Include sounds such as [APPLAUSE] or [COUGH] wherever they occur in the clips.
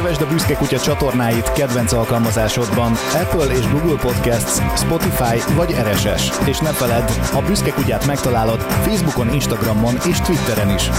Kövesd a Büszke Kutya csatornáit kedvenc alkalmazásodban, Apple és Google Podcasts, Spotify vagy RSS. És ne feledd, a Büszke Kutyát megtalálod Facebookon, Instagramon és Twitteren is.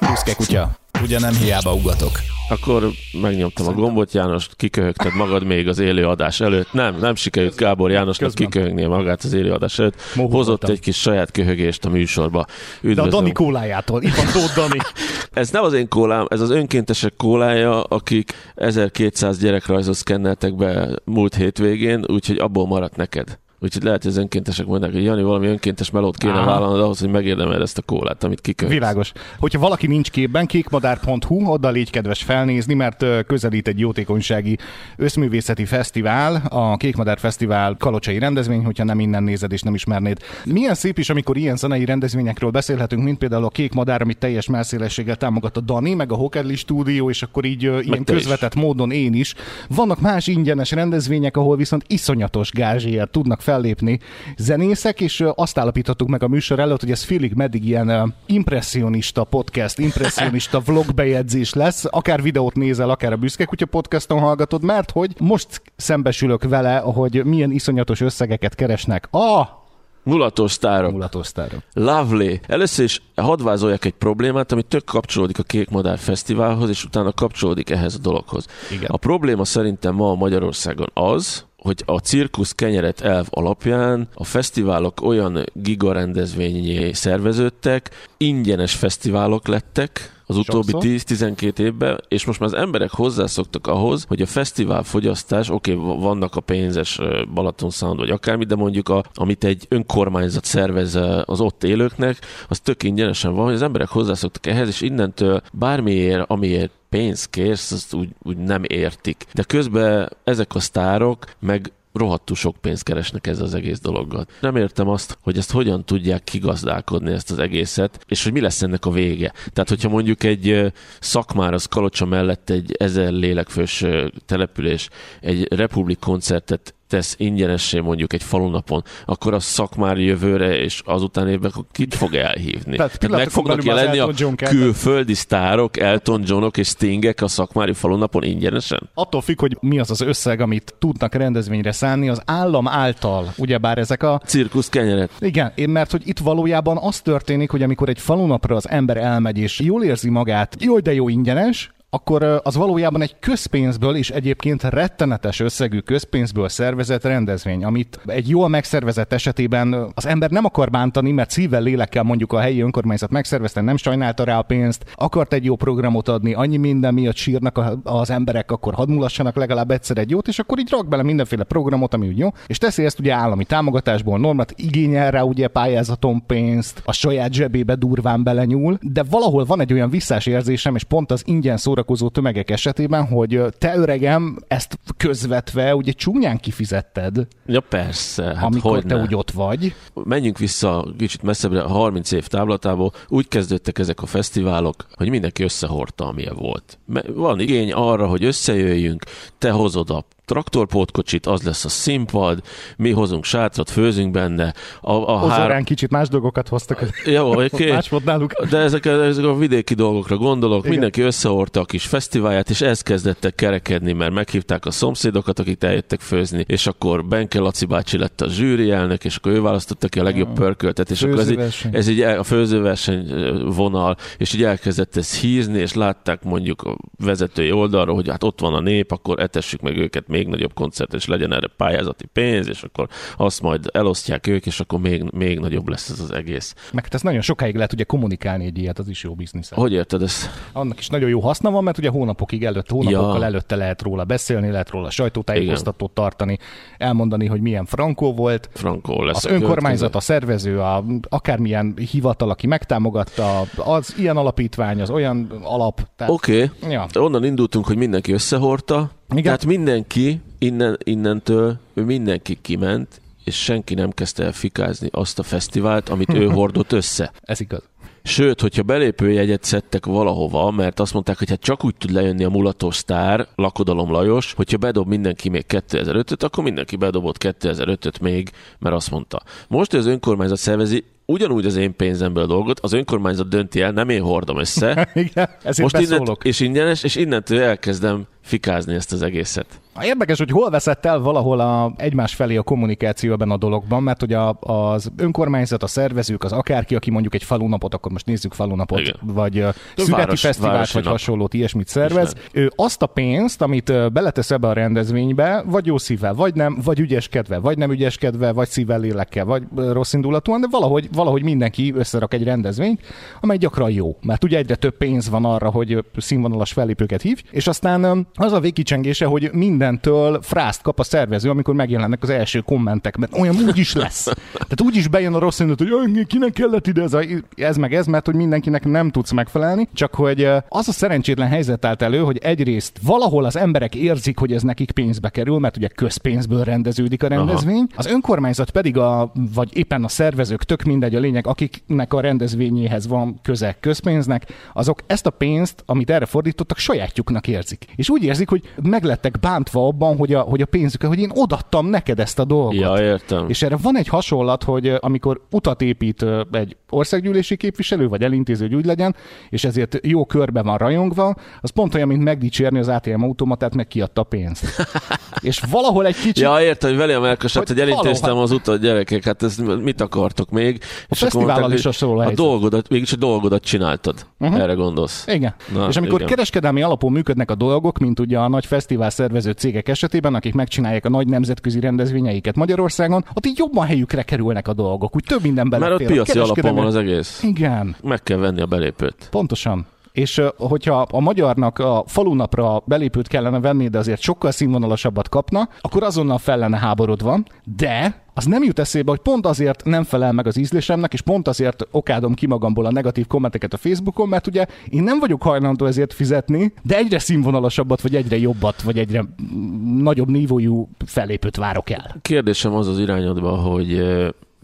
Büszke Kutya. Ugye nem hiába ugatok. Akkor megnyomtam a gombot, János, kiköhögted magad még az élő adás előtt. Nem, nem sikerült Gábor Jánosnak kiköhögnie magát az élő adás előtt. Mohó Hozott egy kis saját köhögést a műsorba. De a Üdvözlöm. Dani kólájától. Itt van Tóth Dani. [LAUGHS] Ez nem az én kólám, ez az önkéntesek kólája, akik 1200 gyerekrajzot szkenneltek be múlt hétvégén, úgyhogy abból maradt neked. Úgyhogy lehet, hogy az önkéntesek mondják, hogy Jani, valami önkéntes melót kéne Á. vállalnod ahhoz, hogy megérdemeld ezt a kólát, amit kiköhögsz. Világos. Hogyha valaki nincs képben, kékmadár.hu, oda légy kedves felnézni, mert közelít egy jótékonysági összművészeti fesztivál, a Kékmadár Fesztivál kalocsai rendezvény, hogyha nem innen nézed és nem ismernéd. Milyen szép is, amikor ilyen zenei rendezvényekről beszélhetünk, mint például a Kék Madár, amit teljes melszélességgel támogat a Dani, meg a Hokedli stúdió, és akkor így ö, ilyen te is. közvetett módon én is. Vannak más ingyenes rendezvények, ahol viszont iszonyatos gázsért tudnak fellépni zenészek, és azt állapítottuk meg a műsor előtt, hogy ez félig meddig ilyen impressionista podcast, impressionista [LAUGHS] vlogbejegyzés lesz, akár videót nézel, akár a Büszke Kutya podcaston hallgatod, mert hogy most szembesülök vele, hogy milyen iszonyatos összegeket keresnek a Mulatos sztárok. mulatos sztárok. Lovely. Először is hadd vázoljak egy problémát, ami tök kapcsolódik a Kék Madár Fesztiválhoz, és utána kapcsolódik ehhez a dologhoz. Igen. A probléma szerintem ma Magyarországon az, hogy a cirkusz kenyeret elv alapján a fesztiválok olyan gigarendezvényé szerveződtek, ingyenes fesztiválok lettek, az utóbbi Sokszor. 10-12 évben, és most már az emberek hozzászoktak ahhoz, hogy a fesztivál fogyasztás, oké, okay, vannak a pénzes Balaton Sound vagy akármi, de mondjuk a, amit egy önkormányzat szervez az ott élőknek, az tök ingyenesen van, hogy az emberek hozzászoktak ehhez, és innentől bármiért, amiért pénzt kérsz, azt úgy, úgy nem értik. De közben ezek a sztárok meg rohadtul sok pénzt keresnek ez az egész dologgal. Nem értem azt, hogy ezt hogyan tudják kigazdálkodni ezt az egészet, és hogy mi lesz ennek a vége. Tehát, hogyha mondjuk egy szakmár az Kalocsa mellett egy ezer lélekfős település egy republik koncertet tesz ingyenessé mondjuk egy falunapon, akkor a szakmár jövőre és azután évben kit fog elhívni? Tehát Tehát meg fognak jelenni a külföldi sztárok, Elton Johnok és Stingek a szakmári falunapon ingyenesen? Attól függ, hogy mi az az összeg, amit tudnak rendezvényre szánni, az állam által, ugyebár ezek a Cirkusz kenyeret. Igen, én mert hogy itt valójában az történik, hogy amikor egy falunapra az ember elmegy és jól érzi magát, jó, de jó ingyenes, akkor az valójában egy közpénzből és egyébként rettenetes összegű közpénzből szervezett rendezvény, amit egy jól megszervezett esetében az ember nem akar bántani, mert szívvel, lélekkel mondjuk a helyi önkormányzat megszervezte, nem sajnálta rá a pénzt, akart egy jó programot adni, annyi minden miatt sírnak az emberek, akkor hadd legalább egyszer egy jót, és akkor így rak bele mindenféle programot, ami úgy jó, és teszi ezt ugye állami támogatásból, normat igényel rá ugye pályázaton pénzt, a saját zsebébe durván belenyúl, de valahol van egy olyan visszás érzésem, és pont az ingyen szórakozó tömegek esetében, hogy te öregem ezt közvetve ugye csúnyán kifizetted, Ja persze, hát amikor hogyne. te úgy ott vagy. Menjünk vissza kicsit messzebbre, a 30 év távlatából. Úgy kezdődtek ezek a fesztiválok, hogy mindenki összehordta, amilyen volt. Van igény arra, hogy összejöjjünk, te hozod a traktorpótkocsit, az lesz a színpad, mi hozunk sátrat, főzünk benne. A, a Hozorán kicsit más dolgokat hoztak. Jó, oké. [LAUGHS] Más volt náluk. De ezek, ezek a vidéki dolgokra gondolok, Igen. mindenki összehordta a kis fesztiválját, és ez kezdettek kerekedni, mert meghívták a szomszédokat, akik eljöttek főzni, és akkor Benke Laci bácsi lett a zsűri elnök, és akkor ő választotta ki a legjobb pörköltet, és akkor ez így, ez így el- a főzőverseny vonal, és így elkezdett ez hízni, és látták mondjuk a vezetői oldalról, hogy hát ott van a nép, akkor etessük meg őket még nagyobb koncert, és legyen erre pályázati pénz, és akkor azt majd elosztják ők, és akkor még, még nagyobb lesz ez az egész. Meg hát ez nagyon sokáig lehet ugye kommunikálni egy ilyet, az is jó biznisz. Hogy érted ezt? Annak is nagyon jó haszna van, mert ugye hónapokig előtt, hónapokkal Ja. előtte lehet róla beszélni, lehet róla sajtótájékoztatót tartani, elmondani, hogy milyen frankó volt. Frankó lesz Az a önkormányzat, a szervező, a, akármilyen hivatal, aki megtámogatta, az ilyen alapítvány, az olyan alap. Oké, okay. Ja. onnan indultunk, hogy mindenki összehordta, Igen. tehát mindenki innen, innentől mindenki kiment, és senki nem kezdte el fikázni azt a fesztivált, amit ő [LAUGHS] hordott össze. Ez igaz. Sőt, hogyha belépőjegyet szedtek valahova, mert azt mondták, hogy hát csak úgy tud lejönni a mulatos sztár, Lakodalom Lajos, hogyha bedob mindenki még 2005-öt, akkor mindenki bedobott 2005-öt még, mert azt mondta. Most hogy az önkormányzat szervezi, ugyanúgy az én pénzemből a dolgot, az önkormányzat dönti el, nem én hordom össze. [LAUGHS] Igen, Most innent, és ingyenes, és innentől elkezdem fikázni ezt az egészet. Érdekes, hogy hol veszett el valahol a, egymás felé a kommunikáció ebben a dologban, mert hogy a, az önkormányzat, a szervezők, az akárki, aki mondjuk egy falunapot, akkor most nézzük falunapot, Igen. vagy születi város- fesztivált, városi vagy nap. hasonlót, ilyesmit szervez, ő azt a pénzt, amit beletesz ebbe a rendezvénybe, vagy jó szívvel, vagy nem, vagy ügyeskedve, vagy nem ügyeskedve, vagy szívvel, lélekkel, vagy rossz indulatúan, de valahogy, valahogy mindenki összerak egy rendezvényt, amely gyakran jó, mert ugye egyre több pénz van arra, hogy színvonalas fellépőket hívj, és aztán az a végkicsengése, hogy mindentől frászt kap a szervező, amikor megjelennek az első kommentek, mert olyan úgy is lesz. Tehát úgy is bejön a rossz indulat, hogy "Jaj, kinek kellett ide ez, a, ez meg ez, mert hogy mindenkinek nem tudsz megfelelni, csak hogy az a szerencsétlen helyzet állt elő, hogy egyrészt valahol az emberek érzik, hogy ez nekik pénzbe kerül, mert ugye közpénzből rendeződik a rendezvény, az önkormányzat pedig a, vagy éppen a szervezők, tök mindegy a lényeg, akiknek a rendezvényéhez van köze közpénznek, azok ezt a pénzt, amit erre fordítottak, sajátjuknak érzik. És úgy érzik, hogy meglettek bántva abban, hogy a, hogy a pénzüket, hogy én odattam neked ezt a dolgot. Ja, értem. És erre van egy hasonlat, hogy ö, amikor utat épít ö, egy országgyűlési képviselő, vagy elintéző, hogy úgy legyen, és ezért jó körbe van rajongva, az pont olyan, mint megdicsérni az ATM automatát, meg kiadta a pénzt. [LAUGHS] és valahol egy kicsit... Ja, értem, hogy velem elkösett, Hogy hogy elintéztem haló, az utat, gyerekek, hát ezt mit akartok még? A fesztivállal is hasonló a helyzet. dolgodat, mégis a dolgodat csináltad. Uh-huh. Erre gondolsz. Igen. Na, és amikor igen. kereskedelmi alapon működnek a dolgok, mint ugye a nagy fesztivál szervező cégek esetében, akik megcsinálják a nagy nemzetközi rendezvényeiket Magyarországon, ott így jobban helyükre kerülnek a dolgok. Úgy több minden Mert belefér. ott A piaci alapon van az egész. Igen. Meg kell venni a belépőt. Pontosan. És hogyha a magyarnak a falunapra belépőt kellene venni, de azért sokkal színvonalasabbat kapna, akkor azonnal fel lenne háborodva, de az nem jut eszébe, hogy pont azért nem felel meg az ízlésemnek, és pont azért okádom ki magamból a negatív kommenteket a Facebookon, mert ugye én nem vagyok hajlandó ezért fizetni, de egyre színvonalasabbat, vagy egyre jobbat, vagy egyre mm, nagyobb nívójú fellépőt várok el. Kérdésem az az irányodba, hogy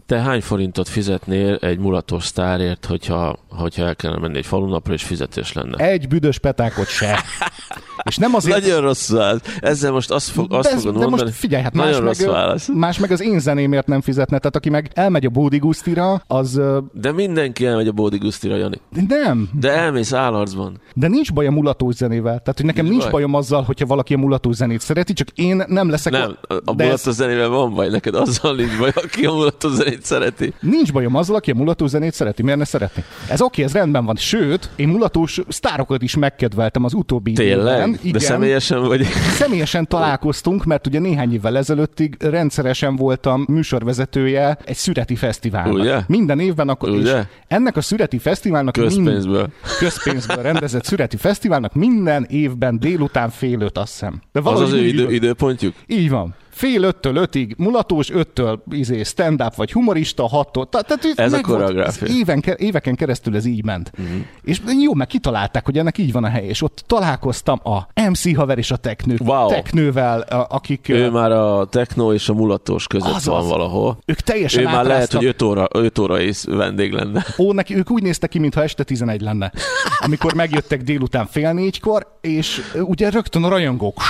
te hány forintot fizetnél egy mulatos sztárért, hogyha, hogyha el kellene menni egy falunapra, és fizetés lenne? Egy büdös petákot se. [LAUGHS] És nem azért... Nagyon rossz válasz. Ezzel most azt, fog, azt de, fogod de mondani. most figyelj, hát más meg, válasz. más meg az én zenémért nem fizetne. Tehát aki meg elmegy a Bódi Gusztira, az De mindenki elmegy a Bódi Gusztira, Jani. nem. De elmész állarcban. De nincs baj a mulatós zenével. Tehát, hogy nekem Nincs nincs, baj. bajom azzal, hogyha valaki a mulatós zenét szereti, csak én nem leszek... Nem, a, a de ez, zenével van baj, neked azzal nincs baj, aki a mulatos zenét szereti. nincs bajom azzal, aki a mulatós zenét szereti. Miért ne szeretni? Ez oké, ez rendben van. Sőt, én mulatós sztárokat is megkedveltem az utóbbi Tényleg? Időben. De személyesen vagy? Személyesen találkoztunk, mert ugye néhány évvel ezelőttig rendszeresen voltam műsorvezetője egy szüreti fesztiválnak. Ugye? Minden évben akkor Ugye? És ennek a szüreti fesztiválnak mind- Közpénzből. közpénzből rendezett szüreti fesztiválnak minden évben délután fél öt, azt hiszem. De Az az ő idő, időpontjuk? Így van. Fél öttől ötig mulatós, öttől izé, stand-up vagy humorista, hattól. Tehát Ez a koreográfia. Éven, ke- éveken keresztül ez így ment. Uh-huh. És jó, meg kitalálták, hogy ennek így van a hely. És ott találkoztam a MC haver és a teknő, Wow. teknővel, a- akik Ő már a techno és a mulatos között Azaz. van valahol. ők teljesen Ő már lehet, hogy 5 óra, 5 óra is vendég lenne. Ó, neki, ők úgy néztek ki, mintha este 11 lenne. Amikor megjöttek délután fél négykor, és ugye rögtön a rajongók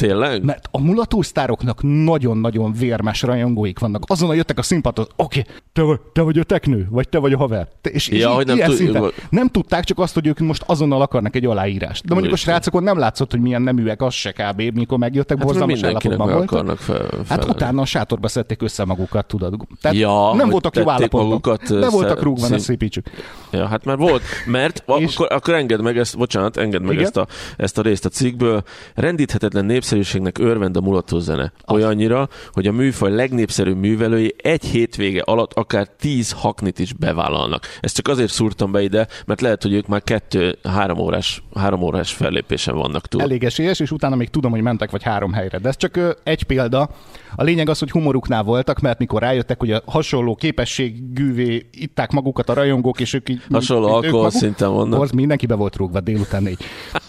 Tényleg? Mert a mulató sztároknak nagyon-nagyon vérmes rajongóik vannak. Azonnal jöttek a színpadon, oké, okay, te, vagy, te vagy a teknő, vagy te vagy a haver. Te, és, Ja, hogy nem ilyen szinten. nem tudták csak azt, hogy ők most azonnal akarnak egy aláírást. De mondjuk a srácokon nem látszott, hogy milyen neműek, az se kb. mikor megjöttek, Hát borzalmas állapotban voltak. fel, Hát utána a sátorba szedték össze magukat, tudod. Tehát Ja, nem voltak jó állapotban. De voltak rúgva, ne szín- szépítsük. Ja, hát már volt, mert És- akkor, akkor engedd meg ezt, bocsánat, engedd meg ezt a, ezt a részt a cikkből. Rendíthetetlen népszerűségnek örvend a mulató zene. Olyannyira, hogy a műfaj legnépszerűbb művelői egy hétvége alatt akár tíz haknit is bevállalnak. Ezt csak azért szúrtam be ide, mert lehet, hogy ők már kettő-három órás, három órás fellépésen vannak túl. Elég esélyes, és utána még tudom, hogy mentek vagy három helyre. De ez csak egy példa. A lényeg az, hogy humoruknál voltak, mert mikor rájöttek, hogy a hasonló képességűvé itták magukat a rajongók, és ők így... Hasonló ők alkohol maguk- szinten vannak. Mindenki be volt rúgva délután négy.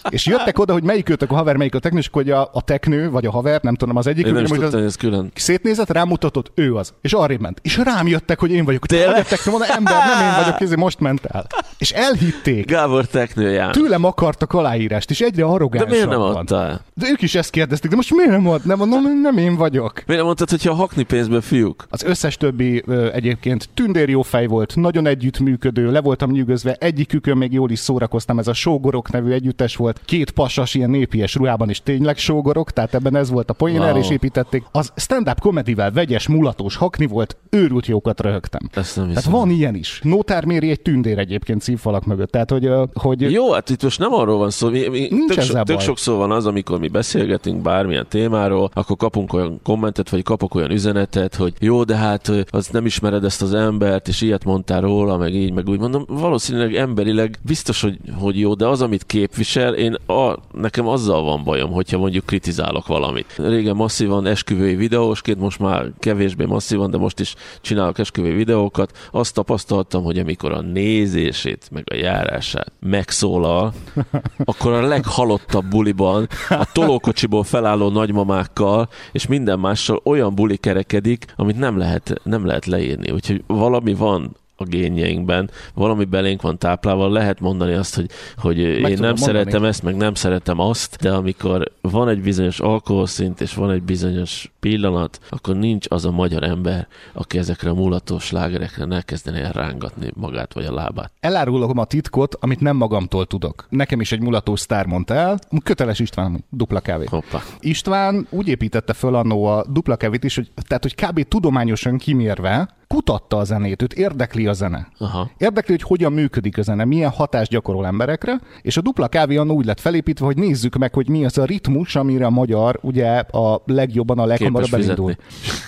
És jöttek oda, hogy melyik őtök a haver, melyik a teknő, és hogy a, a teknő, vagy a haver, nem tudom, az egyik. Én nem is hogy tudtam, az, hogy ez külön. szétnézett, rámutatott, ő az. És arrébb ment. És rám jöttek, hogy én vagyok. Tényleg? Tényleg? Teknő, mondom, ember, nem én vagyok, [LAUGHS] ez most ment el. És elhitték. Gábor Teknő János. Tőlem akartak aláírást, és egyre De arrogánsabb miért nem adtál? De ők is ezt kérdezték, de most miért nem ad? Nem mondom, nem én vagyok. Miért nem mondtad, hogyha a hakni pénzből fiúk? Az összes többi ö, egyébként tündér jó fej volt, nagyon együttműködő, le voltam nyűgözve, egyikükön még jól is szórakoztam, ez a Sógorok nevű együttes volt, két pasas ilyen népies ruhában is tényleg sógorok, tehát ebben ez volt a poén, Wow. is építették. Az stand-up komedivel vegyes, mulatós hakni volt, őrült jókat röhögtem. Ezt nem Tehát van ilyen is. Nótár méri egy tündér egyébként szívfalak mögött. Tehát, hogy, hogy Jó, hát itt most nem arról van szó, mi, mi Nincs tök, so, tök sokszor van az, amikor mi beszélgetünk bármilyen témáról, akkor kapunk olyan kommentet, vagy kapok olyan üzenetet, hogy jó, de hát az nem ismered ezt az embert, és ilyet mondtál róla, meg így, meg úgy mondom, valószínűleg emberileg biztos, hogy, hogy jó, de az, amit képvisel, én a, nekem azzal van bajom, hogyha mondjuk kritizálok valamit. Régen masszívan esküvői videósként, most már kevésbé masszívan, de most is csinálok esküvői videókat. Azt tapasztaltam, hogy amikor a nézését, meg a járását megszólal, [LAUGHS] akkor a leghalottabb buliban a tolókocsiból felálló nagymamákkal és minden mással olyan buli kerekedik, amit nem lehet, nem lehet leírni. Úgyhogy valami van a génjeinkben, valami belénk van táplálva, lehet mondani azt, hogy, hogy én tudom nem mondani. szeretem ezt, meg nem szeretem azt, de amikor van egy bizonyos alkoholszint, és van egy bizonyos pillanat, akkor nincs az a magyar ember, aki ezekre a mulatós slágerekre ne kezdene el rángatni magát vagy a lábát. elárulom a titkot, amit nem magamtól tudok. Nekem is egy mulatós sztár mondta el, köteles István, dupla kávé. Hoppá. István úgy építette föl annó a dupla kevét is, hogy, tehát, hogy kb. tudományosan kimérve kutatta a zenét, őt érdekli a zene. Aha. Érdekli, hogy hogyan működik a zene, milyen hatást gyakorol emberekre, és a dupla kávé annó úgy lett felépítve, hogy nézzük meg, hogy mi az a ritmus, amire a magyar ugye a legjobban, a leghamarabb elindul.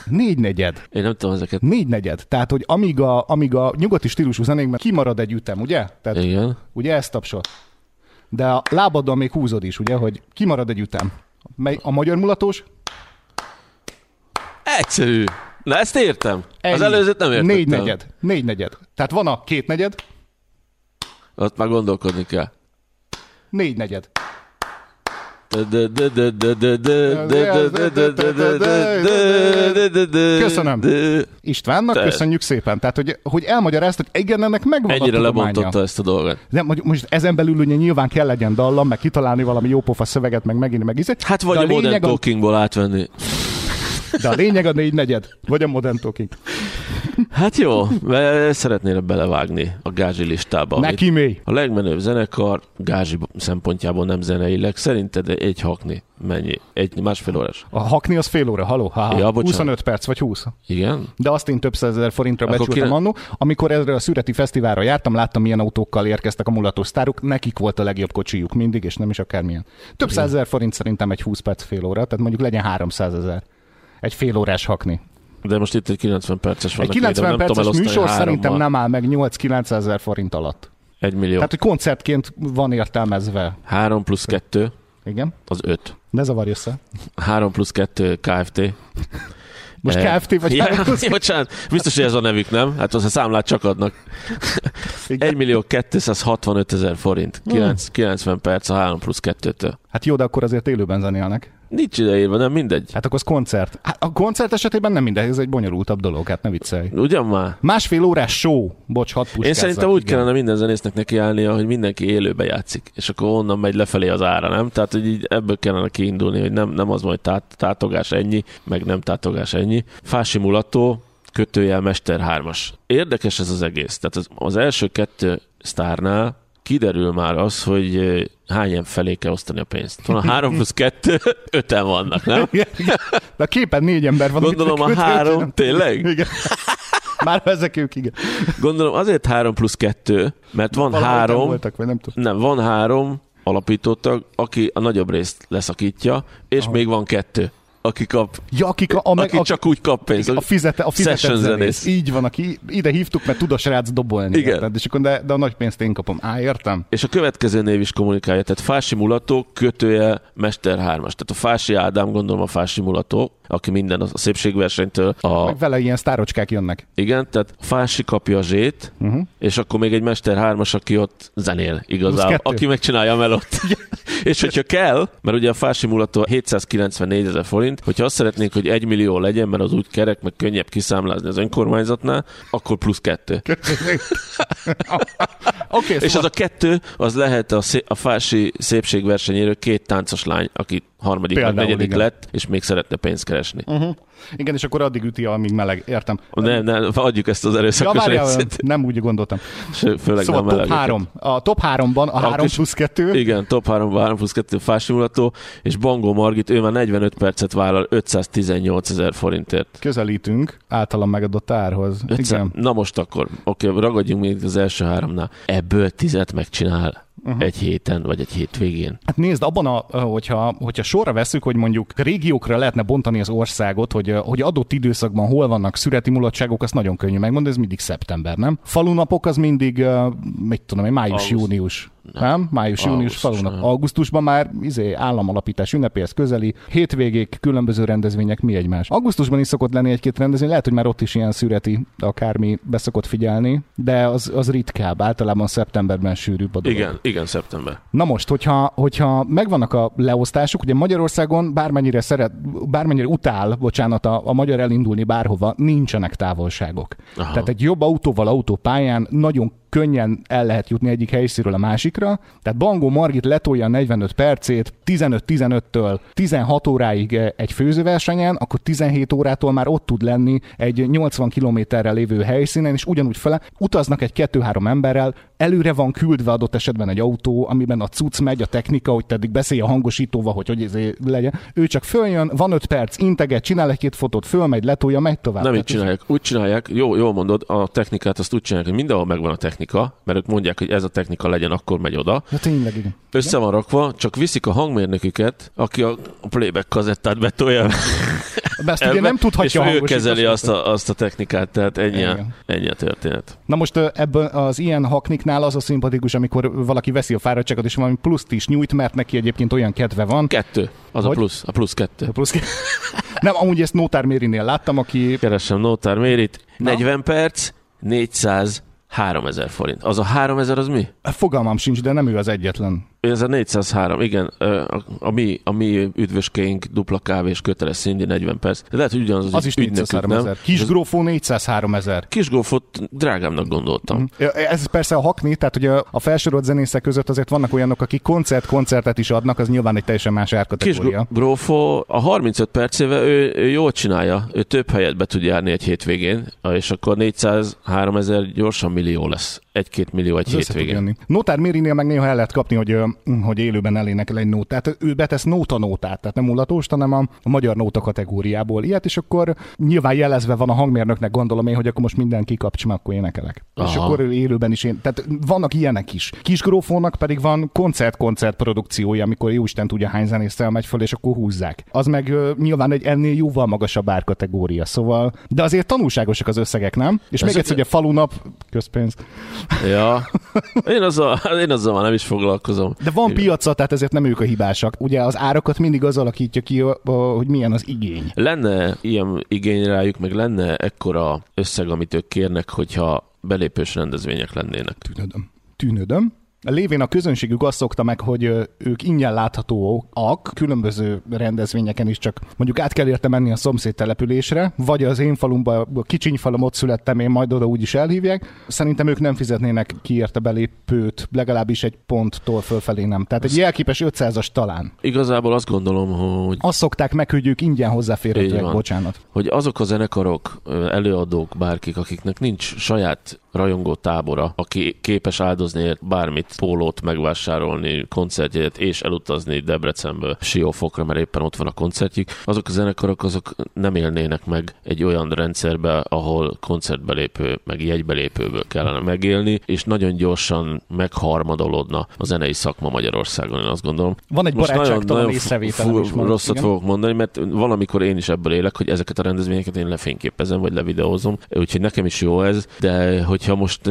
Négy negyed. Én nem tudom ezeket. Négy negyed. Tehát, hogy amíg a, amíg a nyugati stílusú zenékben kimarad egy ütem, ugye? Tehát, Igen. ugye ezt tapsol. De a lábaddal még húzod is, ugye, hogy kimarad egy ütem. Mely a magyar mulatós? Egyszerű. Na ezt értem. Az Ennyi. előzőt nem értettem. Négy negyed. Négy negyed. Tehát van a két negyed, Ott már gondolkodni kell. négy negyed. Köszönöm. Istvánnak köszönjük szépen. Tehát, hogy, hogy elmagyarázta, hogy igen, ennek megvan Ennyire a lebontotta ezt a dolgot. De most ezen belül ugye nyilván kell legyen dallam, meg kitalálni valami jópofa szöveget, meg megint meg izé. Hát vagy de a, Modern a, Talkingból átvenni. De a lényeg a négy negyed, vagy a Modern Talking. Hát jó, szeretnél belevágni a gázsi listába. Neki mély. A legmenőbb zenekar gázsi szempontjából nem zeneileg. Szerinted egy hakni mennyi? Egy másfél órás? A hakni az fél óra, haló? Ha, Ja, ja, bocsánat. 25 perc vagy 20. Igen? De azt én több százezer forintra Akkor becsültem kire- annó. Amikor erre a Szüreti Fesztiválra jártam, láttam, milyen autókkal érkeztek a mulatos sztárok, nekik volt a legjobb kocsijuk mindig, és nem is akármilyen. Több százezer forint szerintem egy 20 perc fél óra, tehát mondjuk legyen 300 ezer. Egy fél órás hakni. De most itt egy 90 perces van. Egy 90 perces műsor szerintem nem áll meg 8-9 ezer forint alatt. Egy millió. Tehát, hogy koncertként van értelmezve. 3 plusz 2 Igen? az 5. Ne zavarj össze. 3 plusz 2 KFT. Most Eh, KFT vagy ja, 3 plusz- [LAUGHS] Bocsánat, biztos, hogy ez a nevük, nem? Hát az a számlát csak adnak. [LAUGHS] Igen. 1 millió 265 ezer forint. Hmm. 9, 90 perc a 3 plusz 2-től. Hát jó, de akkor azért élőben zenélnek. Nincs ideírva, nem mindegy. Hát akkor az koncert. Hát a koncert esetében nem mindegy, ez egy bonyolultabb dolog, hát ne viccelj. Ugyan már? Másfél órás show, bocs, hat puskázzak. Én szerintem úgy igen. kellene minden zenésznek nekiállnia, hogy mindenki élőbe játszik, és akkor onnan megy lefelé az ára, nem? Tehát, hogy így ebből kellene kiindulni, hogy nem, nem az majd tát, tátogás ennyi, meg nem tátogás ennyi. Fási mulató, kötőjel Mester 3-as. Érdekes ez az egész. Tehát az, az első kettő sztárnál kiderül már az, hogy hány ilyen felé kell osztani a pénzt. Van a 3 plusz 2, [LAUGHS] öten vannak, nem? Igen, igen. De a képen négy ember van. Gondolom a három, tényleg? Igen. Már ezek ők, igen. Gondolom azért 3 plusz 2, mert van Valahol három, voltak, vagy nem tudom. Nem, van három alapítótag, aki a nagyobb részt leszakítja, és Aha. még van kettő, aki kap, Ja, akik a, a, aki a, csak úgy kap pénzt. a, fizete, a fizetett zenész. zenész. Így van, aki ide hívtuk, mert tud a srác dobolni. Igen. Érted? És akkor de, de a nagy pénzt én kapom. Á, értem. És a következő név is kommunikálja, tehát Fási Mulató kötője Mester 3-as. Tehát a Fási Ádám, gondolom a Fási Mulató, aki minden a szépségversenytől a... Meg vele ilyen sztárocskák jönnek. Igen, tehát Fási kapja a zsét, Uh-huh. és akkor még egy Mester 3-as, aki ott zenél igazából, aki megcsinálja a melót. [LAUGHS] És hogyha kell, mert ugye a fásimulató 794 ezer forint, hogyha azt szeretnénk, hogy egy millió legyen, mert az úgy kerek, meg könnyebb kiszámlázni az önkormányzatnál, akkor plusz kettő. [LAUGHS] okay, És az a kettő, az lehet a, szé- a fási szépségversenyéről két táncos lány, aki harmadik, Például, vagy negyedik igen. lett, és még szeretne pénzt keresni. Uh-huh. Igen, és akkor addig üti, amíg meleg. Értem. Nem, nem, adjuk ezt az Ja, erőszakos várjál, részét. nem úgy gondoltam. Ső, Főleg Szóval nem top melegeket. 3. A top 3-ban a 3 kis- plusz 2. Igen, top 3 3 plusz 2 fásimulató, és Bangó Margit, ő már 45 percet vállal 518 ezer forintért. Közelítünk általam megadott árhoz. 500, Igen. na most akkor, oké, ragadjunk még az első háromnál. Ebből tizet megcsinál uh-huh. egy héten, vagy egy hétvégén. Hát nézd, abban, a, hogyha, hogyha sorra veszük, hogy mondjuk régiókra lehetne bontani az országot, hogy, hogy adott időszakban hol vannak szüreti mulatságok, azt nagyon könnyű megmondani, ez mindig szeptember, nem? Falunapok az mindig, mit tudom én, május-június. Nem? Május-június Augusztus, falunap. nem. Augusztusban már izé, államalapítás ünnepéhez közeli, hétvégék, különböző rendezvények, mi egymás. Augusztusban is szokott lenni egy-két rendezvény, lehet, hogy már ott is ilyen szüreti akármi beszokott figyelni, de az, az ritkább, általában szeptemberben sűrűbb a dolog. Igen, igen, szeptember. Na most, hogyha, hogyha megvannak a leosztások, ugye Magyarországon bármennyire szeret, bármennyire utál, bocsánat, a, a magyar elindulni bárhova, nincsenek távolságok. Aha. Tehát egy jobb autóval autópályán nagyon könnyen el lehet jutni egyik helyszínről a másikra. Tehát Bangó Margit letolja a 45 percét 15-15-től 16 óráig eh, egy főzőversenyen, akkor 17 órától már ott tud lenni egy 80 kilométerre lévő helyszínen, és ugyanúgy fele utaznak egy 2-3 emberrel, előre van küldve adott esetben egy autó, amiben a cucc megy, a technika, hogy teddig beszélj a hangosítóval, hogy hogy ez legyen. Ő csak följön, van 5 perc, integet, csinál egy-két fotót, fölmegy, letolja, megy tovább. Nem így csinálják. Úgy csinálják, jó, jól mondod, a technikát azt úgy csinálják, hogy mindenhol megvan a technika, mert ők mondják, hogy ez a technika legyen, akkor megy oda. Ja, tényleg, igen. Össze van rakva, csak viszik a hangmérnöküket, aki a playback kazettát betolja. Ezt ugye nem tudhatja és ő kezeli azt a, azt a technikát, tehát ennyi, a, ennyi a történet. Na most ebben az ilyen hakniknál az a szimpatikus, amikor valaki veszi a fáradtságot, és valami pluszt is nyújt, mert neki egyébként olyan kedve van. Kettő, az Hogy? a plusz, a plusz kettő. Plusz [LAUGHS] nem, amúgy ezt Nótár Mérinél láttam, aki Keresem Nótár Mérit, Na? 40 perc, 400, 3000 forint. Az a 3000 az mi? fogalmam sincs, de nem ő az egyetlen. Ez a 403, igen, a, a, mi, a mi üdvöskénk dupla kávés köteles szindi 40 perc. De lehet, hogy ugyanaz az, Az is ügynökük, 403 nem? ezer. Kisgrófó 403 ezer. Kisgófot drágámnak gondoltam. Ez persze a hakni, tehát hogy a, a felsorolt zenészek között azért vannak olyanok, akik koncert-koncertet is adnak, az nyilván egy teljesen más árkategória. Grófó a 35 percével ő, ő jól csinálja, ő több helyet be tud járni egy hétvégén, és akkor 403 ezer gyorsan millió lesz. Egy-két millió egy Az hétvégén. Nótár Mérinél meg néha el lehet kapni, hogy, hogy élőben elénekel egy nótát. Ő betesz nóta nótát, tehát nem mulatós, hanem a, a magyar nóta kategóriából ilyet, és akkor nyilván jelezve van a hangmérnöknek, gondolom én, hogy akkor most minden kikapcs, mert akkor énekelek. Aha. És akkor ő élőben is én. Tehát vannak ilyenek is. Kisgrófónak pedig van koncert-koncert produkciója, amikor Jóisten tudja hány zenésszel megy föl, és akkor húzzák. Az meg ö, nyilván egy ennél jóval magasabb árkategória, szóval. De azért tanulságosak az összegek, nem? És még Ezek- egyszer, hogy a falunap, közpénz. Ja. Én azzal, [LAUGHS] én azzal már nem is foglalkozom. De van piaca, tehát ezért nem ők a hibásak. Ugye az árakat mindig az alakítja ki, hogy milyen az igény. Lenne ilyen igény rájuk, meg lenne ekkora összeg, amit ők kérnek, hogyha belépős rendezvények lennének. Tűnödöm. Tűnödöm. Lévén a közönségük azt szokta meg, hogy ők ingyen láthatóak különböző rendezvényeken is, csak mondjuk át kell érte menni a szomszéd településre, vagy az én falumba, a kicsiny falum ott születtem, én majd oda úgy is elhívják. Szerintem ők nem fizetnének ki érte belépőt, legalábbis egy ponttól fölfelé nem. Tehát egy jelképes 500-as talán. Igazából azt gondolom, hogy Azt szokták meg, hogy ők ingyen hozzáférhetőek, bocsánat. hogy azok a zenekarok, előadók, bárkik, akiknek nincs saját rajongó tábora, aki képes áldozni bármit, pólót megvásárolni, koncertjét és elutazni Debrecenből Siófokra, mert éppen ott van a koncertjük, azok a zenekarok azok nem élnének meg egy olyan rendszerbe, ahol koncertbelépő, meg jegybelépőből kellene megélni, és nagyon gyorsan megharmadolódna a zenei szakma Magyarországon, én azt gondolom. Van egy Most barátságtalan észrevételem is. Marad, rosszat igen. fogok mondani, mert valamikor én is ebből élek, hogy ezeket a rendezvényeket én lefényképezem, vagy levideózom, úgyhogy nekem is jó ez, de hogyha most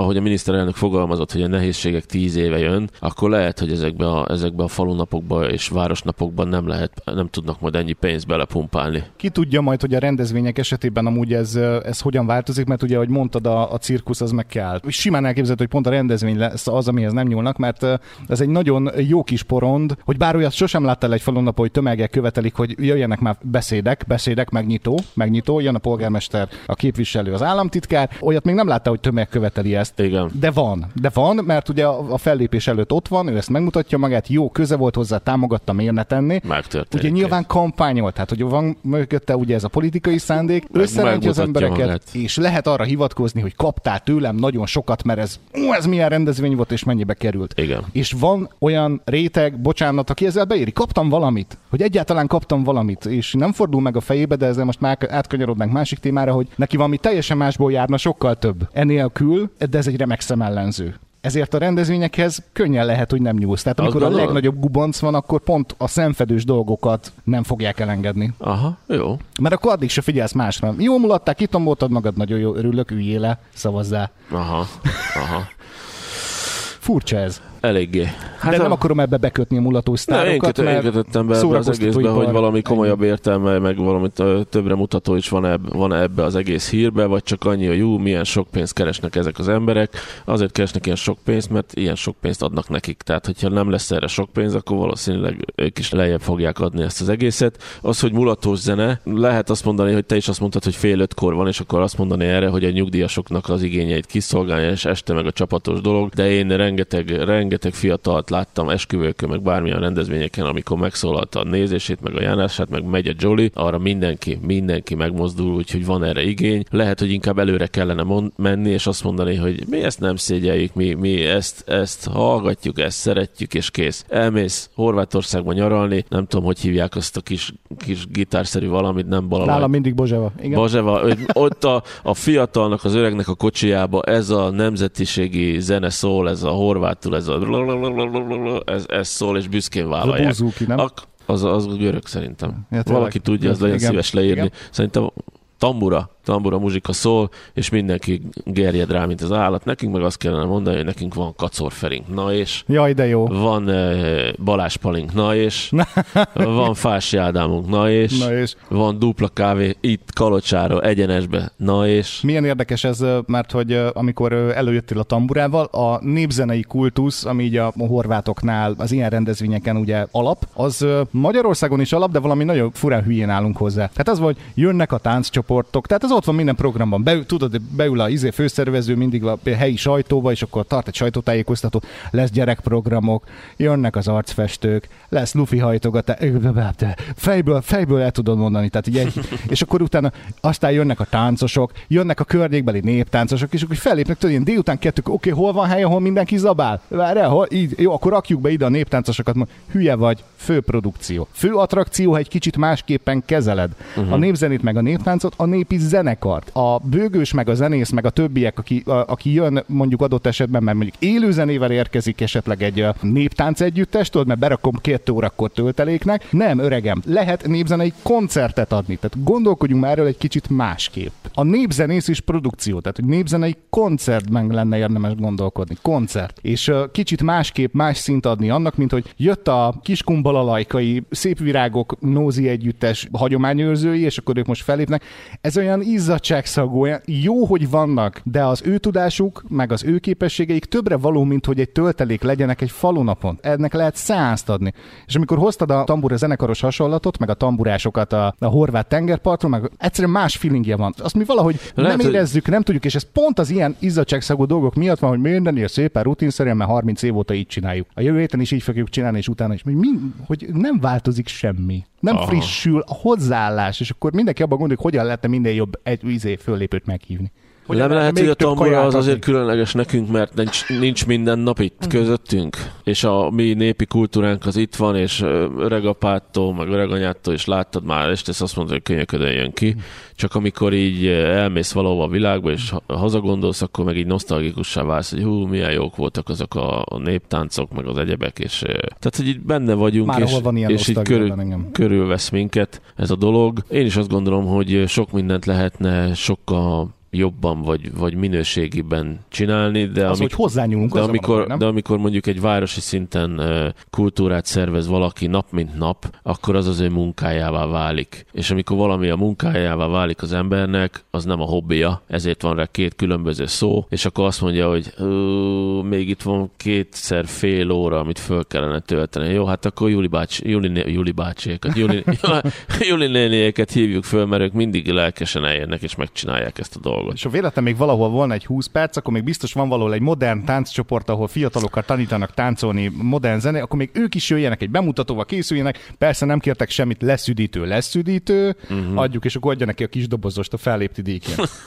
ahogy a miniszterelnök fogalmazott, hogy a nehézségek tíz éve jön, akkor lehet, hogy ezekbe a, ezekbe a falunapokba és városnapokban nem lehet, nem tudnak majd ennyi pénzt belepumpálni. Ki tudja majd, hogy a rendezvények esetében amúgy ez, ez hogyan változik, mert ugye, ahogy mondtad, a, a cirkusz az meg kell. Simán elképzelhető, hogy pont a rendezvény lesz az, amihez nem nyúlnak, mert ez egy nagyon jó kis porond, hogy bár olyat sosem láttál egy falunap, hogy tömegek követelik, hogy jöjjenek már beszédek, beszédek, megnyitó, megnyitó, jön a polgármester, a képviselő, az államtitkár. Olyat még nem látta, hogy tömeg követeli ezt. Igen. De van, de van, mert ugye a fellépés előtt ott van, ő ezt megmutatja magát, jó, köze volt hozzá, támogatta, miért ne tenni. Megtörténik. Ugye nyilván kampányolt, tehát hogy van mögötte ugye ez a politikai szándék, összerentje az embereket, magát. és lehet arra hivatkozni, hogy kaptál tőlem nagyon sokat, mert ez, ó, ez milyen rendezvény volt, és mennyibe került. Igen. És van olyan réteg, bocsánat, aki ezzel beéri, kaptam valamit, hogy egyáltalán kaptam valamit, és nem fordul meg a fejébe, de ezzel most már átkanyarodnánk másik témára, hogy neki valami teljesen másból járna sokkal több. Enélkül, de ez egy remek szemellenző ezért a rendezvényekhez könnyen lehet, hogy nem nyúlsz. Tehát amikor a legnagyobb gubanc van, akkor pont a szemfedős dolgokat nem fogják elengedni. Aha, jó. Mert akkor addig se figyelsz másra. Jó mulatták, kitomboltad magad, nagyon jó, örülök, üljél le, szavazzál. Aha, aha. Furcsa ez. Eléggé. Hát De a... nem akarom ebbe bekötni a mulató sztárokat, én, kötö, én kötöttem be ebbe az egészbe, hogy valami komolyabb értelme, meg valami többre mutató is van, ebb, van ebbe az egész hírbe, vagy csak annyi, hogy jó, milyen sok pénzt keresnek ezek az emberek. Azért keresnek ilyen sok pénzt, mert ilyen sok pénzt adnak nekik. Tehát, hogyha nem lesz erre sok pénz, akkor valószínűleg ők is lejjebb fogják adni ezt az egészet. Az, hogy mulatós zene, lehet azt mondani, hogy te is azt mondtad, hogy fél ötkor van, és akkor azt mondani erre, hogy a nyugdíjasoknak az igényeit kiszolgálja, és este meg a csapatos dolog. De én rengeteg, rengeteg rengeteg fiatalt láttam esküvőkön, meg bármilyen rendezvényeken, amikor megszólalt a nézését, meg a járását, meg megy a Jolly, arra mindenki, mindenki megmozdul, úgyhogy van erre igény. Lehet, hogy inkább előre kellene mond- menni, és azt mondani, hogy mi ezt nem szégyeljük, mi, mi ezt, ezt hallgatjuk, ezt szeretjük, és kész. Elmész Horvátországba nyaralni, nem tudom, hogy hívják azt a kis, kis gitárszerű valamit, nem balalaj. Nálam mindig Bozseva. Igen. Bozseva, ott a, a fiatalnak, az öregnek a kocsijába ez a nemzetiségi zene szól, ez a horvátul, ez a ez, ez szól, és büszkén vállalják. Ez a buzuki, nem? Ak, az, az görög szerintem. Ja, Valaki tudja, az legyen igen, szíves leírni. Igen. Szerintem tambura tambura muzsika szól, és mindenki gerjed rá, mint az állat. Nekünk meg azt kellene mondani, hogy nekünk van kacorferink, na és Jaj, de jó. van uh, Balázs Palink, na és [LAUGHS] van Fási Ádámunk, na és, na és van dupla kávé itt Kalocsára, egyenesbe, na és Milyen érdekes ez, mert hogy amikor előjöttél a tamburával, a népzenei kultusz, ami így a horvátoknál az ilyen rendezvényeken ugye alap, az Magyarországon is alap, de valami nagyon furán hülyén állunk hozzá. Tehát az, hogy jönnek a tánccsoportok, tehát az ott van minden programban. Be, tudod, beül a izé főszervező mindig a helyi sajtóba, és akkor tart egy sajtótájékoztató, lesz gyerekprogramok, jönnek az arcfestők, lesz lufi hajtogatás, fejből, fejből el tudod mondani, tehát így egy, [LAUGHS] és akkor utána aztán jönnek a táncosok, jönnek a környékbeli néptáncosok, és akkor fellépnek, tudod, ilyen délután kettők, oké, okay, hol van hely, ahol mindenki zabál? Várjál, hol, így, jó, akkor rakjuk be ide a néptáncosokat, hülye vagy, főprodukció. Fő attrakció, ha egy kicsit másképpen kezeled. Uh-huh. A népzenét meg a néptáncot, a népi zenekart. A bőgős, meg a zenész, meg a többiek, aki, a, aki jön mondjuk adott esetben, mert mondjuk élő zenével érkezik esetleg egy néptánc együttes, tudod, mert berakom két órakor tölteléknek. Nem, öregem, lehet népzenei koncertet adni. Tehát gondolkodjunk már erről egy kicsit másképp. A népzenész is produkció, tehát hogy népzenei koncertben lenne érdemes gondolkodni. Koncert. És uh, kicsit másképp más szint adni annak, mint hogy jött a kiskumbalalajkai szép virágok nózi együttes hagyományőrzői, és akkor ők most felépnek. Ez olyan izzadságszagú, jó, hogy vannak, de az ő tudásuk, meg az ő képességeik többre való, mint hogy egy töltelék legyenek egy falunapon. Ennek lehet százt adni. És amikor hoztad a tambura zenekaros hasonlatot, meg a tamburásokat a, a horvát tengerpartról, meg egyszerűen más feelingje van. Azt mi valahogy lehet, nem érezzük, nem tudjuk, és ez pont az ilyen izzadságszagú dolgok miatt van, hogy minden ilyen szépen rutinszerűen, mert 30 év óta így csináljuk. A jövő héten is így fogjuk csinálni, és utána is. Mi, hogy nem változik semmi. Nem Aha. frissül a hozzáállás, és akkor mindenki abban gondoljuk, hogyan lehetne minden jobb egy izé föllépőt meghívni. Hogy nem lehet, hogy a tambora az azért különleges nekünk, mert nincs, nincs minden nap itt mm. közöttünk, és a mi népi kultúránk az itt van, és öregapától, meg öreganyától is láttad már, és ezt azt mondod, hogy könyöködön jön ki. Mm. Csak amikor így elmész valahova a világba, és hazagondolsz, akkor meg így nosztalgikussá válsz, hogy hú, milyen jók voltak azok a néptáncok, meg az egyebek, és tehát, hogy így benne vagyunk, már és, van ilyen és így körül, körülvesz minket ez a dolog. Én is azt gondolom, hogy sok mindent lehetne sokkal jobban vagy, vagy minőségiben csinálni, de, Az, hogy hozzányúlunk, de, amikor, nem? de amikor mondjuk egy városi szinten kultúrát szervez valaki nap mint nap, akkor az az ő munkájává válik. És amikor valami a munkájává válik az embernek, az nem a hobbija, ezért van rá két különböző szó, és akkor azt mondja, hogy "Ö, még itt van kétszer fél óra, amit föl kellene tölteni. Jó, hát akkor Juli bácsi, Juli, né- Juli bácsiékat, Juli, [LAUGHS] Juli néniéket hívjuk föl, mert ők mindig lelkesen eljönnek és megcsinálják ezt a dolgot. És ha véletlen még valahol volna egy 20 perc, akkor még biztos van valahol egy modern tánccsoport, ahol fiatalokat tanítanak táncolni modern zene, akkor még ők is jöjjenek, egy bemutatóval készüljenek. Persze nem kértek semmit, leszüdítő, leszüdítő, uh-huh. adjuk, és akkor adja neki a kis dobozost a fellépti díjként. [LAUGHS]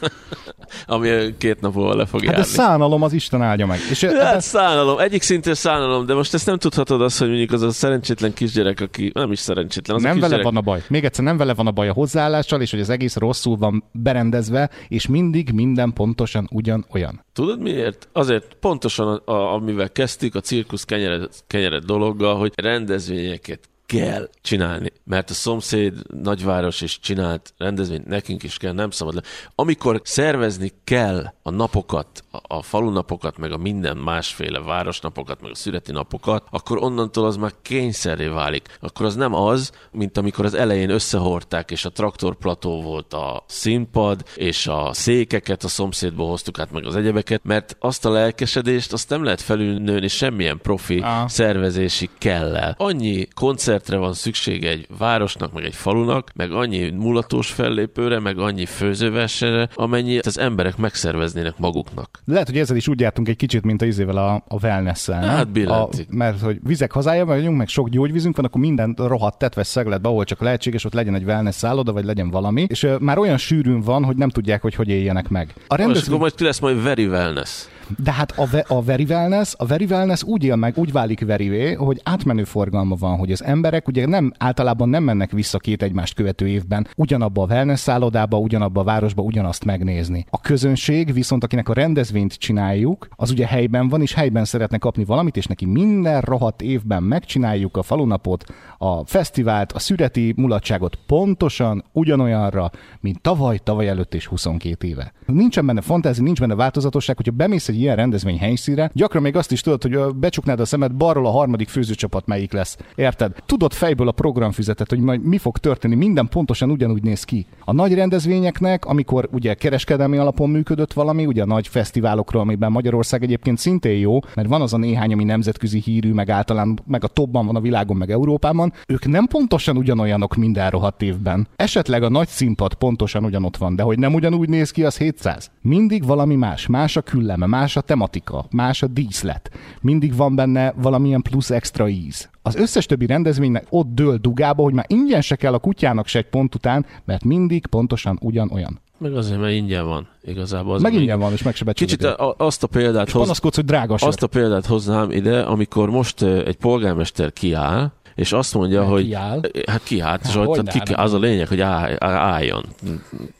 Ami két nap múlva le fog Hát járni. ez szánalom, az Isten áldja meg. És Hát szánalom, egyik szintén szánalom, de most ezt nem tudhatod azt, hogy mondjuk az a szerencsétlen kisgyerek, aki nem is szerencsétlen, az nem a vele kisgyerek, van a baj. Még egyszer nem vele van a baj a hozzáállással, és hogy az egész rosszul van berendezve, és mindig minden pontosan ugyanolyan. Tudod miért? Azért pontosan, a, a, amivel kezdtük, a cirkusz kenyered, kenyered dologgal, hogy rendezvényeket kell csinálni, mert a szomszéd nagyváros is csinált rendezvényt, nekünk is kell, nem szabad le. Amikor szervezni kell a napokat, a, a falunapokat, meg a minden másféle városnapokat, meg a születi napokat, akkor onnantól az már kényszerré válik. Akkor az nem az, mint amikor az elején összehordták, és a traktorplató volt a színpad, és a székeket a szomszédból hoztuk át, meg az egyebeket, mert azt a lelkesedést, azt nem lehet felülnőni semmilyen profi Ah. szervezési kellel. Annyi koncertre van szüksége egy városnak, meg egy falunak, meg annyi mulatós fellépőre, meg annyi főzőversenyre, amennyi az emberek megszerveznének maguknak. Lehet, hogy ezzel is úgy jártunk egy kicsit, mint a izével a, a wellness-szel. nem? Hát a, mert hogy vizek hazájában vagyunk, meg sok gyógyvízünk van, akkor minden rohadt tetves szegletbe, ahol csak lehetséges, ott legyen egy wellness szálloda, vagy legyen valami. És ö, már olyan sűrűn van, hogy nem tudják, hogy hogy éljenek meg. A És akkor rendezvény... majd ki lesz majd very wellness. De hát a, ve- a very wellness, a very wellness úgy él meg, úgy válik verivé, hogy átmenő forgalma van, hogy az emberek ugye nem, általában nem mennek vissza két egymást követő évben ugyanabba a wellness szállodába, ugyanabba a városba ugyanazt megnézni. A közönség viszont, akinek a rendezvényt csináljuk, az ugye helyben van, és helyben szeretne kapni valamit, és neki minden rohadt évben megcsináljuk a falunapot, a fesztivált, a szüreti mulatságot pontosan ugyanolyanra, mint tavaly, tavaly előtt és 22 éve. Nincsen benne fantázia, nincs benne változatosság, hogyha bemész egy ilyen rendezvény helyszínre, gyakran még azt is tudod, hogy becsuknád a szemed, balról a harmadik főzőcsapat melyik lesz. Érted? Tudod fejből a programfüzetet, hogy majd mi fog történni, minden pontosan ugyanúgy néz ki. A nagy rendezvényeknek, amikor ugye kereskedelmi alapon működött valami, ugye a nagy fesztiválokról, amiben Magyarország egyébként szintén jó, mert van az a néhány, ami nemzetközi hírű, meg általán meg a topban van a világon, meg Európában, ők nem pontosan ugyanolyanok minden rohadt évben. Esetleg a nagy színpad pontosan ugyanott van, de hogy nem ugyanúgy néz ki, az 700. Mindig valami más, más a külleme, más a tematika, más a díszlet. Mindig van benne valamilyen plusz extra íz. Az összes többi rendezvénynek ott dől dugába, hogy már ingyen se kell a kutyának se egy pont után, mert mindig pontosan ugyanolyan. Meg azért, mert ingyen van. Igazából az Meg ingyen van, és meg se Kicsit a, azt a példát És hoz, hogy drága azt a példát hoznám ide, amikor most egy polgármester kiáll, és azt mondja, Hát hogy... kiáll? Hát kiáll, és Hát, hogy tehát ki, az a lényeg, hogy áll, álljon.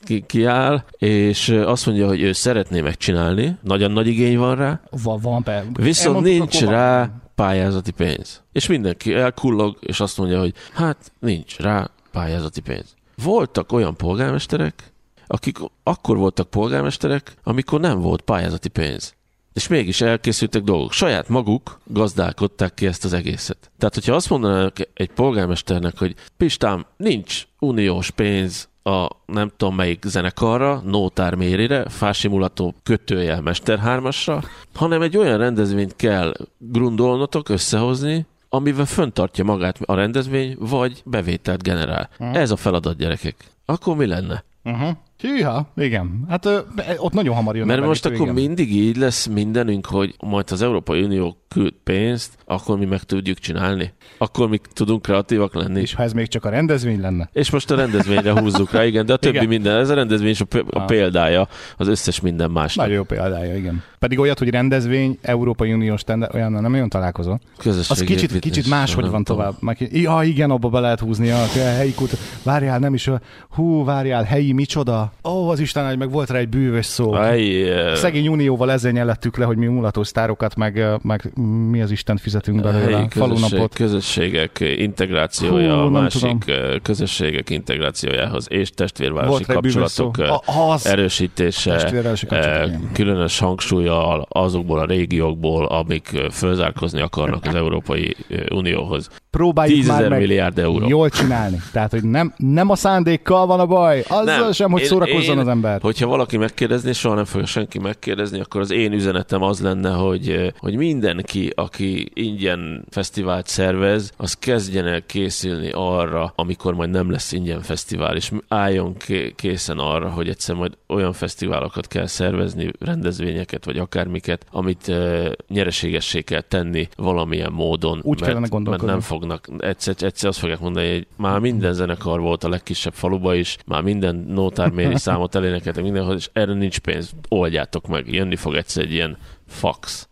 Ki, kiáll, és azt mondja, hogy ő szeretné megcsinálni, nagyon nagy igény van rá, Van, van be. viszont nincs rá pályázati pénz. És mindenki elkullog, és azt mondja, hogy hát nincs rá pályázati pénz. Voltak olyan polgármesterek, akik akkor voltak polgármesterek, amikor nem volt pályázati pénz. És mégis elkészültek dolgok. Saját maguk gazdálkodták ki ezt az egészet. Tehát, hogyha azt mondanak egy polgármesternek, hogy Pistám, nincs uniós pénz a nem tudom melyik zenekarra, Nótár Mérire, Fásimulató kötőjel Mesterhármasra, hanem egy olyan rendezvényt kell grundolnotok, összehozni, amivel föntartja magát a rendezvény, vagy bevételt generál. Ez a feladat, gyerekek. Akkor mi lenne? Uh-huh. Hűha, igen. Hát ö, ott nagyon hamar jön. a Mert most belépő, akkor igen. mindig így lesz mindenünk, hogy majd az Európai Unió küld pénzt, akkor mi meg tudjuk csinálni. Akkor mi tudunk kreatívak lenni. És ha ez még csak a rendezvény lenne. És most a rendezvényre húzzuk rá, igen, de a többi Igen. minden, ez a rendezvény is a, p- a Ah. példája az összes minden másnak. Nagyon jó példája, igen. Pedig olyat, hogy rendezvény, Európai Uniós tender, olyan nem nagyon találkozol. Az Közösségépítés, kicsit, kicsit máshogy van tovább. Meg, ja, igen, abba be lehet húzni a helyi kut. Várjál, nem is, a- hú, várjál, helyi micsoda, a... Ó, az Isten, hogy meg volt rá egy bűvös szó. Eh, Szegény Unióval ezzel nyelettük le, hogy mi mulatósztárokat, meg, meg mi az Isten fizetünk belőle. helyi közösség, falunapot. közösségek integrációja, Hú, a másik tudom. közösségek integrációjához és testvérvárosi kapcsolatok A- az. erősítése, kapcsolatok, különös hangsúlyjal azokból a régiókból, amik fölzárkozni akarnak az Európai Unióhoz. Próbáljuk 10 már meg milliárd euró. jól csinálni. Tehát, hogy nem, nem a szándékkal van a baj, azzal Nem, sem, hogy én- szórakozzon én- az ember. Hogyha valaki megkérdezné, soha nem fogja senki megkérdezni, akkor az én üzenetem az lenne, hogy, eh, hogy mindenki, aki ingyen fesztivált szervez, az kezdjen el készülni arra, amikor majd nem lesz ingyen fesztivál, és álljon ké- készen arra, hogy egyszer majd olyan fesztiválokat kell szervezni, rendezvényeket, vagy akármiket, amit uh, nyereségessé kell tenni valamilyen módon. Úgy kellene mert, mert gondolkodni. Fognak, egyszer, egyszer azt fogják mondani, hogy már minden zenekar volt a legkisebb faluba is, már minden nótárméri [LAUGHS] számot elénekeltek mindenhol, és erre nincs pénz, oldjátok meg, jönni fog egyszer egy ilyen fax.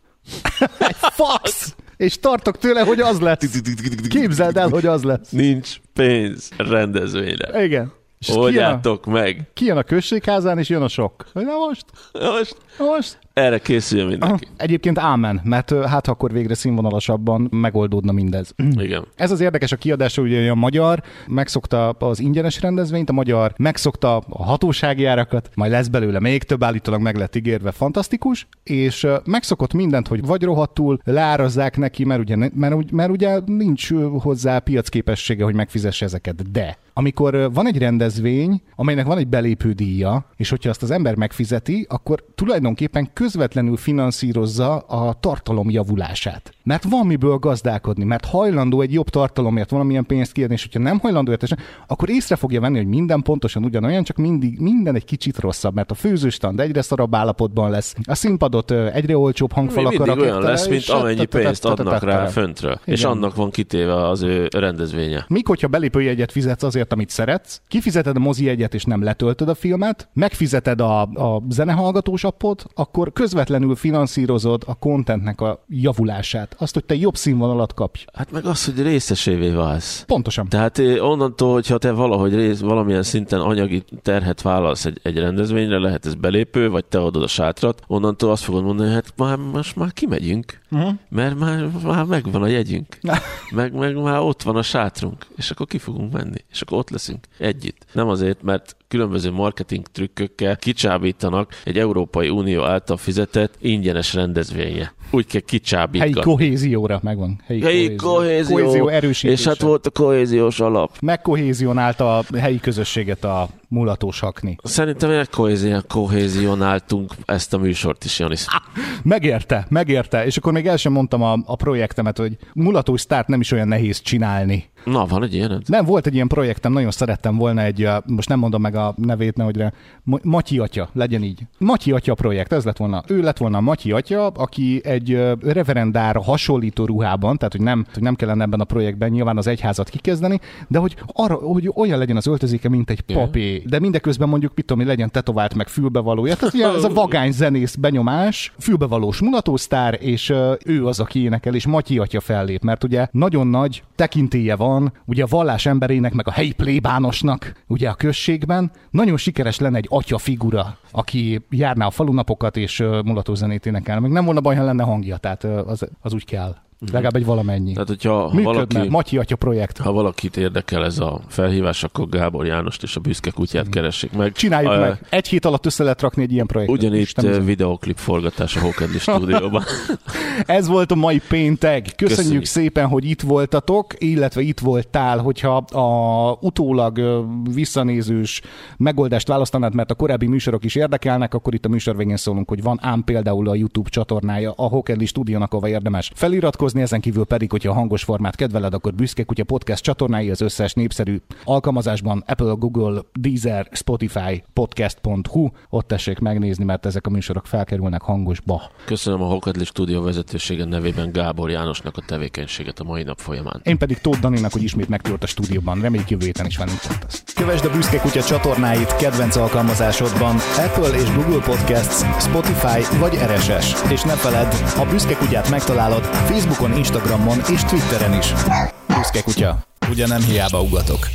[LAUGHS] Fax! És tartok tőle, hogy az lesz. Képzeld el, hogy az lesz. Nincs pénz rendezvényre. Igen. És kijön a, Oldjátok meg. kijön a községházán, és jön a sok. Na most? Most Na most? Erre készüljön mindenki. Egyébként ámen, mert hát akkor végre színvonalasabban megoldódna mindez. [CLEARS THROAT] Igen. Ez az érdekes a kiadás, ugye a magyar megszokta az ingyenes rendezvényt, a magyar megszokta a hatósági árakat, majd lesz belőle még több, állítólag meg lett ígérve, fantasztikus, és megszokott mindent, hogy vagy rohadtul leárazzák neki, mert ugye, mert, mert ugye nincs hozzá piacképessége, hogy megfizesse ezeket. De amikor van egy rendezvény, amelynek van egy belépő díja, és hogyha azt az ember megfizeti, akkor tulajdonképpen közvetlenül finanszírozza a tartalom javulását. Mert van miből gazdálkodni, mert hajlandó egy jobb tartalomért valamilyen pénzt kiadni, és hogyha nem hajlandó értesen, akkor észre fogja venni, hogy minden pontosan ugyanolyan, csak mindig, minden egy kicsit rosszabb, mert a főzőstand egyre szarabb állapotban lesz, a színpadot egyre olcsóbb hangfalakra Mindig olyan lesz, mint amennyi pénzt adnak rá föntről. És annak van kitéve az ő rendezvénye. Míg hogyha belépőjegyet fizetsz azért, amit szeretsz, kifizeted a mozi jegyet és nem letöltöd a filmet, megfizeted a, a zenehallgatós appot, akkor közvetlenül finanszírozod a contentnek a javulását. Azt, hogy te jobb színvonalat kapj. Hát meg az, hogy részesévé válsz. Pontosan. Tehát eh, onnantól, hogyha te valahogy rész, valamilyen szinten anyagi terhet vállalsz egy, egy rendezvényre, lehet ez belépő, vagy te adod a sátrat, onnantól azt fogod mondani, hogy hát már, most már kimegyünk, Uh-huh. mert már, már megvan a jegyünk, [LAUGHS] meg, meg már ott van a sátrunk, és akkor ki fogunk menni, és akkor ott leszünk együtt. Nem azért, mert különböző marketing trükkökkel kicsábítanak egy Európai Unió által fizetett ingyenes rendezvénye. Úgy kell Helyi kicsábítani. kohézióra megvan. Helyi, Helyi kohézió, kohézió erősítése. és hát volt a kohéziós alap. Megkohézionálta a helyi közösséget a mulatós hakni. Szerintem egy kohézionáltunk ezt a műsort is, Janis. Megérte, megérte. És akkor még el sem mondtam a, a projektemet, hogy mulatós sztárt nem is olyan nehéz csinálni. Na, van egy ilyen? Nem, volt egy ilyen projektem, nagyon szerettem volna egy, most nem mondom meg a nevét, nehogy rá, Ma- Matyi atya, legyen így. Matyi atya projekt, ez lett volna. Ő lett volna a Matyi atya, aki egy uh, reverendára hasonlító ruhában, tehát hogy nem, hogy nem kellene ebben a projektben nyilván az egyházat kikezdeni, de hogy, arra, hogy olyan legyen az öltözéke, mint egy papé. De mindeközben mondjuk, mit tudom, legyen tetovált meg fülbevalója. Tehát ugye ez a vagány zenész benyomás, fülbevalós mulatósztár, és ő az, aki énekel, és Matyi atya fellép, mert ugye nagyon nagy tekintélye van, ugye a vallás emberének, meg a helyi plébánosnak, ugye a községben, nagyon sikeres lenne egy atya figura, aki járná a falunapokat és uh, mulatózenét énekel. Meg nem volna baj, ha lenne hangja, tehát az, az úgy kell. Legalább egy valamennyi. Tehát, hogyha ha Működne, valaki, Matyi atya projekt. ha valakit érdekel ez a felhívás, akkor Gábor Jánost és a büszke kutyát keressék meg. Csináljuk Ö, meg. Egy hét alatt össze lehet rakni egy ilyen projektet. Ö, bizony. videoklip forgatás a Hókedli [LAUGHS] stúdióban. Ez volt a mai péntek. Köszönjük, Köszönjük. Szépen, hogy itt voltatok, illetve itt voltál, hogyha a utólag visszanézős megoldást választanád, mert a korábbi műsorok is érdekelnek, akkor itt a műsor végén szólunk, hogy van ám például a YouTube csatornája a Hokedli stúdiónak, ahova érdemes feliratkozni, ezen kívül pedig, hogyha a hangos formát kedveled, akkor büszke kutya podcast csatornái az összes népszerű alkalmazásban Apple, Google, Deezer, Spotify, podcast.hu, ott tessék megnézni, mert ezek a műsorok felkerülnek hangosba. Köszönöm a Hókedli stúdió vezetősége nevében Gábor Jánosnak a tevékenységet a mai nap folyamán. Én pedig Tóth Daninak, hogy ismét megtört a stúdióban. Reméljük jövő héten is velünk tartasz. Kövesd a Büszke Kutya csatornáit kedvenc alkalmazásodban Apple és Google Podcasts, Spotify vagy RSS. És ne feledd, a Büszke Kutyát megtalálod Facebookon, Instagramon és Twitteren is. Büszke Kutya. Ugye nem hiába ugatok.